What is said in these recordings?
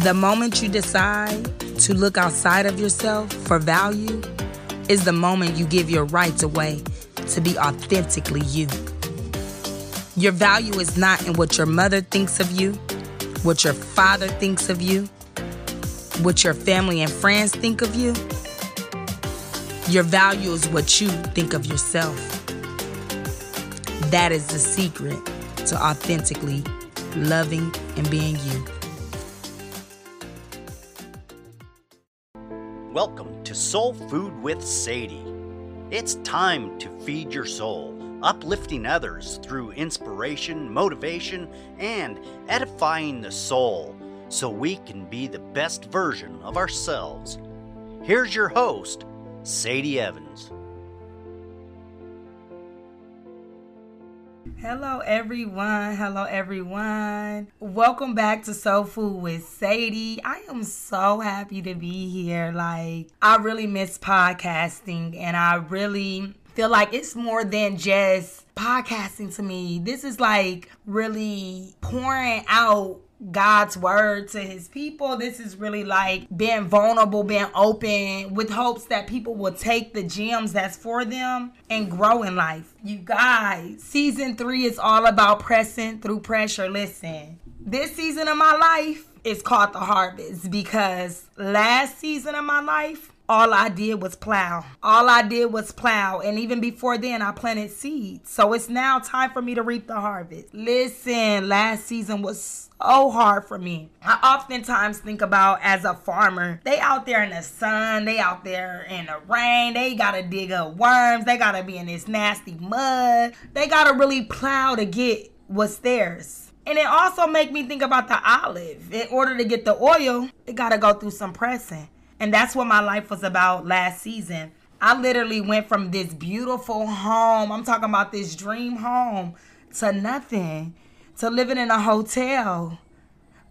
The moment you decide to look outside of yourself for value is the moment you give your rights away to be authentically you. Your value is not in what your mother thinks of you, what your father thinks of you, what your family and friends think of you. Your value is what you think of yourself. That is the secret to authentically loving and being you. Welcome to Soul Food with Sadie. It's time to feed your soul, uplifting others through inspiration, motivation, and edifying the soul so we can be the best version of ourselves. Here's your host, Sadie Evans. Hello, everyone. Hello, everyone. Welcome back to Soul Food with Sadie. I am so happy to be here. Like, I really miss podcasting, and I really feel like it's more than just podcasting to me. This is like really pouring out God's word to his people. This is really like being vulnerable, being open with hopes that people will take the gems that's for them and grow in life. You guys, season three is all about pressing through pressure. Listen, this season of my life is called the harvest because last season of my life, all I did was plow. All I did was plow. And even before then, I planted seeds. So it's now time for me to reap the harvest. Listen, last season was so hard for me. I oftentimes think about as a farmer, they out there in the sun, they out there in the rain, they gotta dig up worms, they gotta be in this nasty mud, they gotta really plow to get what's theirs. And it also make me think about the olive. In order to get the oil, it gotta go through some pressing. And that's what my life was about last season. I literally went from this beautiful home, I'm talking about this dream home, to nothing to living in a hotel.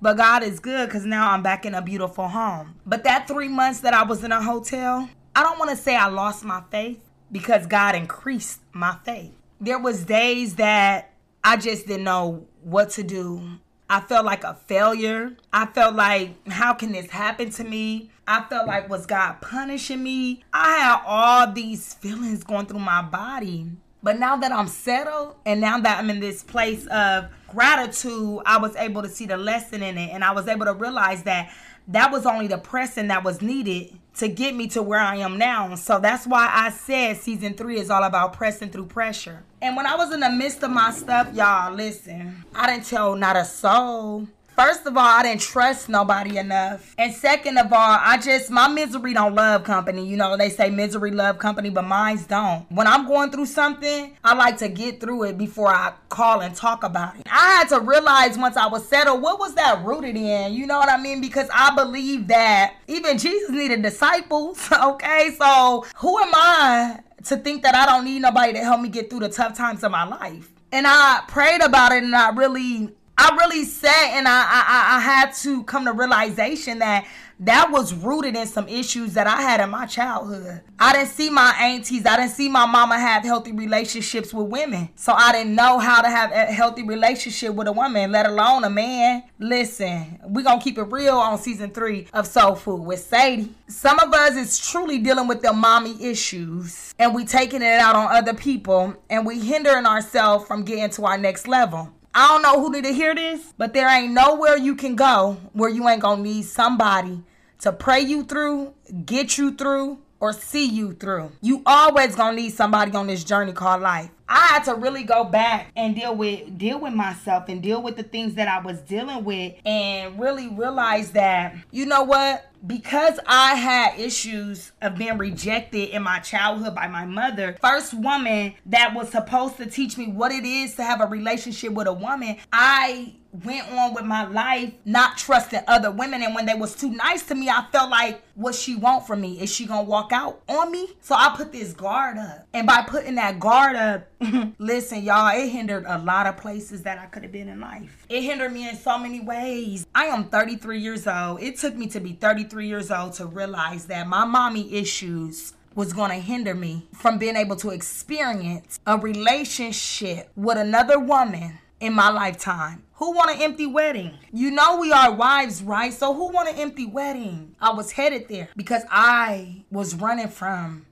But God is good because now I'm back in a beautiful home. But that three months that I was in a hotel, I don't want to say I lost my faith because God increased my faith. There was days that I just didn't know what to do. I felt like a failure. I felt like, how can this happen to me? I felt like, was God punishing me? I had all these feelings going through my body. But now that I'm settled and now that I'm in this place of gratitude, I was able to see the lesson in it and I was able to realize that that was only the pressing that was needed to get me to where I am now. So that's why I said season three is all about pressing through pressure. And when I was in the midst of my stuff, y'all, listen, I didn't tell not a soul. First of all, I didn't trust nobody enough. And second of all, I just, my misery don't love company. You know, they say misery love company, but mine's don't. When I'm going through something, I like to get through it before I call and talk about it. I had to realize once I was settled, what was that rooted in? You know what I mean? Because I believe that even Jesus needed disciples. Okay, so who am I to think that I don't need nobody to help me get through the tough times of my life? And I prayed about it and I really I really sat and I, I I had to come to realization that that was rooted in some issues that I had in my childhood. I didn't see my aunties, I didn't see my mama have healthy relationships with women. So I didn't know how to have a healthy relationship with a woman, let alone a man. Listen, we gonna keep it real on season three of Soul Food with Sadie. Some of us is truly dealing with the mommy issues and we taking it out on other people and we hindering ourselves from getting to our next level. I don't know who need to hear this, but there ain't nowhere you can go where you ain't gonna need somebody to pray you through, get you through, or see you through. You always gonna need somebody on this journey called life. I had to really go back and deal with deal with myself and deal with the things that I was dealing with and really realize that you know what because I had issues of being rejected in my childhood by my mother, first woman that was supposed to teach me what it is to have a relationship with a woman, I went on with my life not trusting other women. And when they was too nice to me i felt like what she want from me? Is she gonna walk out on me? So i put this guard up. And by putting that guard up listen y'all it hindered a lot of places that i could have been in life. It hindered me in so many ways. I am 33 years old. It took me to be 33 years old to realize that my mommy issues was going to hinder me from being able to experience a relationship with another woman in my lifetime. Who want an empty wedding? You know we are wives, right? So who want an empty wedding? I was headed there because I was running from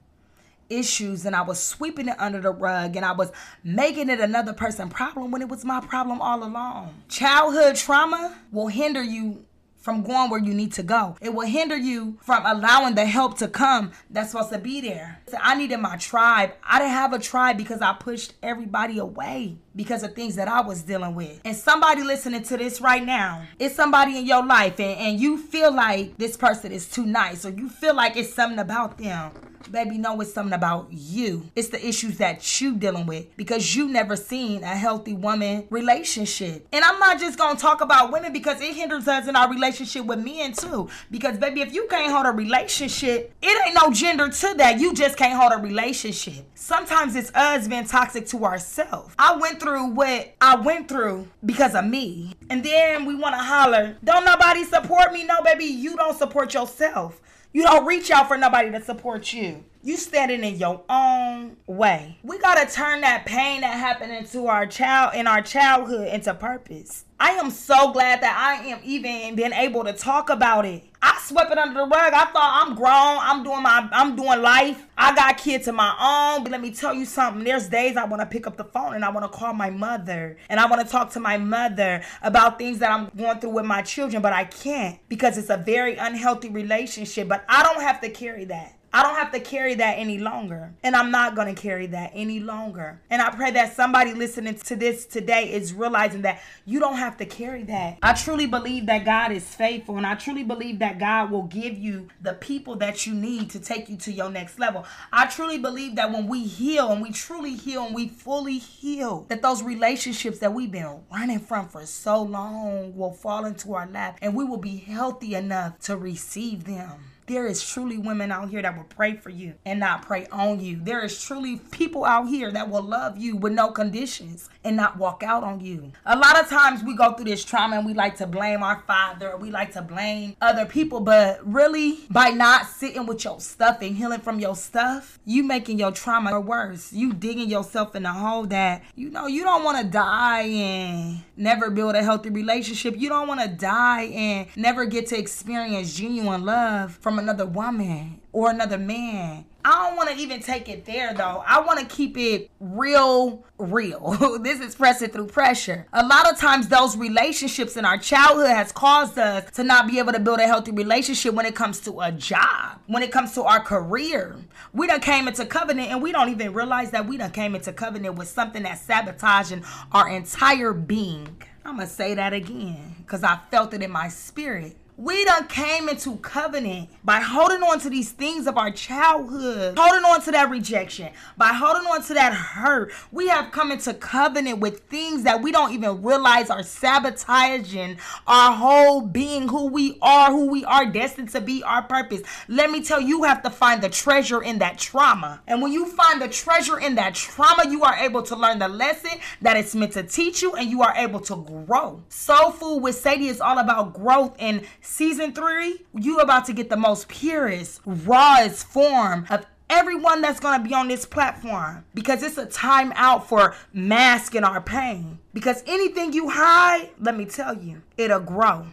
issues and I was sweeping it under the rug and I was making it another person's problem when it was my problem all along. Childhood trauma will hinder you from going where you need to go. It will hinder you from allowing the help to come that's supposed to be there. So I needed my tribe. I didn't have a tribe because I pushed everybody away because of things that I was dealing with. And somebody listening to this right now, it's somebody in your life and, and you feel like this person is too nice or you feel like it's something about them baby know it's something about you. It's the issues that you dealing with because you never seen a healthy woman relationship. And i'm not just gonna talk about women because it hinders us in our relationship with men too. Because baby if you can't hold a relationship it ain't no gender to that. You just can't hold a relationship. Sometimes it's us being toxic to ourselves. I went through what i went through because of me. And then we want to holler don't nobody support me. No baby you don't support yourself you don't reach out for nobody to support you. You standing in your own way. We gotta turn that pain that happened into our child in our childhood into purpose. I am so glad that I am even being able to talk about it. I swept it under the rug. I thought I'm grown. I'm doing my I'm doing life. I got kids of my own. But let me tell you something. There's days I want to pick up the phone and I want to call my mother and I want to talk to my mother about things that I'm going through with my children, but I can't because it's a very unhealthy relationship. But I don't have to carry that. I don't have to carry that any longer. And I'm not going to carry that any longer. And I pray that somebody listening to this today is realizing that you don't have to carry that. I truly believe that God is faithful. And I truly believe that God will give you the people that you need to take you to your next level. I truly believe that when we heal and we truly heal and we fully heal, that those relationships that we've been running from for so long will fall into our lap and we will be healthy enough to receive them. There is truly women out here that will pray for you and not pray on you. There is truly people out here that will love you with no conditions and not walk out on you. A lot of times we go through this trauma and we like to blame our father, we like to blame other people, but really by not sitting with your stuff and healing from your stuff, you making your trauma worse. You digging yourself in a hole that you know you don't want to die and never build a healthy relationship. You don't want to die and never get to experience genuine love from another woman or another man. I don't want to even take it there though. I want to keep it real, real. this is pressing through pressure. A lot of times, those relationships in our childhood has caused us to not be able to build a healthy relationship when it comes to a job, when it comes to our career. We done came into covenant and we don't even realize that we done came into covenant with something that's sabotaging our entire being. I'm gonna say that again because I felt it in my spirit. We done came into covenant by holding on to these things of our childhood, holding on to that rejection, by holding on to that hurt. We have come into covenant with things that we don't even realize are sabotaging our whole being, who we are, who we are destined to be, our purpose. Let me tell you, you have to find the treasure in that trauma. And when you find the treasure in that trauma, you are able to learn the lesson that it's meant to teach you and you are able to grow. Soul Food with Sadie is all about growth and season three, you about to get the most purest, rawest form of everyone that's gonna be on this platform because it's a time out for masking our pain. Because anything you hide, let me tell you, it'll grow.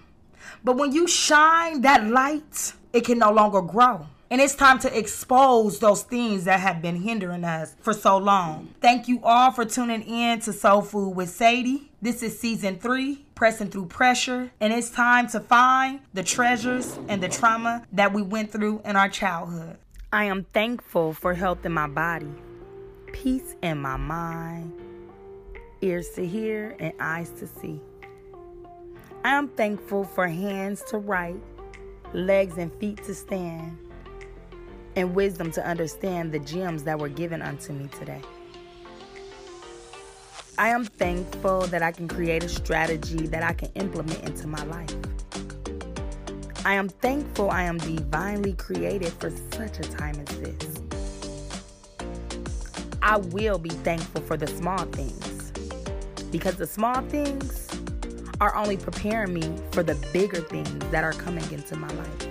But when you shine that light, it can no longer grow. And it's time to expose those things that have been hindering us for so long. Thank you all for tuning in to Soul Food with Sadie. This is season three, pressing through pressure, and it's time to find the treasures and the trauma that we went through in our childhood. I am thankful for health in my body, peace in my mind, ears to hear, and eyes to see. I am thankful for hands to write, legs and feet to stand, and wisdom to understand the gems that were given unto me today. I am thankful that I can create a strategy that I can implement into my life. I am thankful I am divinely created for such a time as this. I will be thankful for the small things because the small things are only preparing me for the bigger things that are coming into my life.